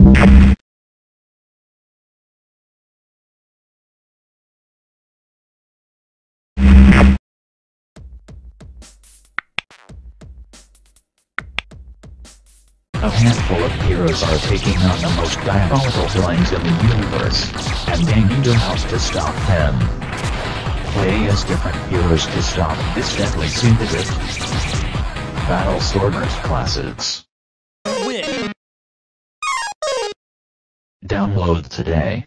A handful of heroes are taking on the most diabolical villains in the universe, and they need a house to stop them. Play as different heroes to stop this deadly syndicate. Battle Stormers Classics. Download today.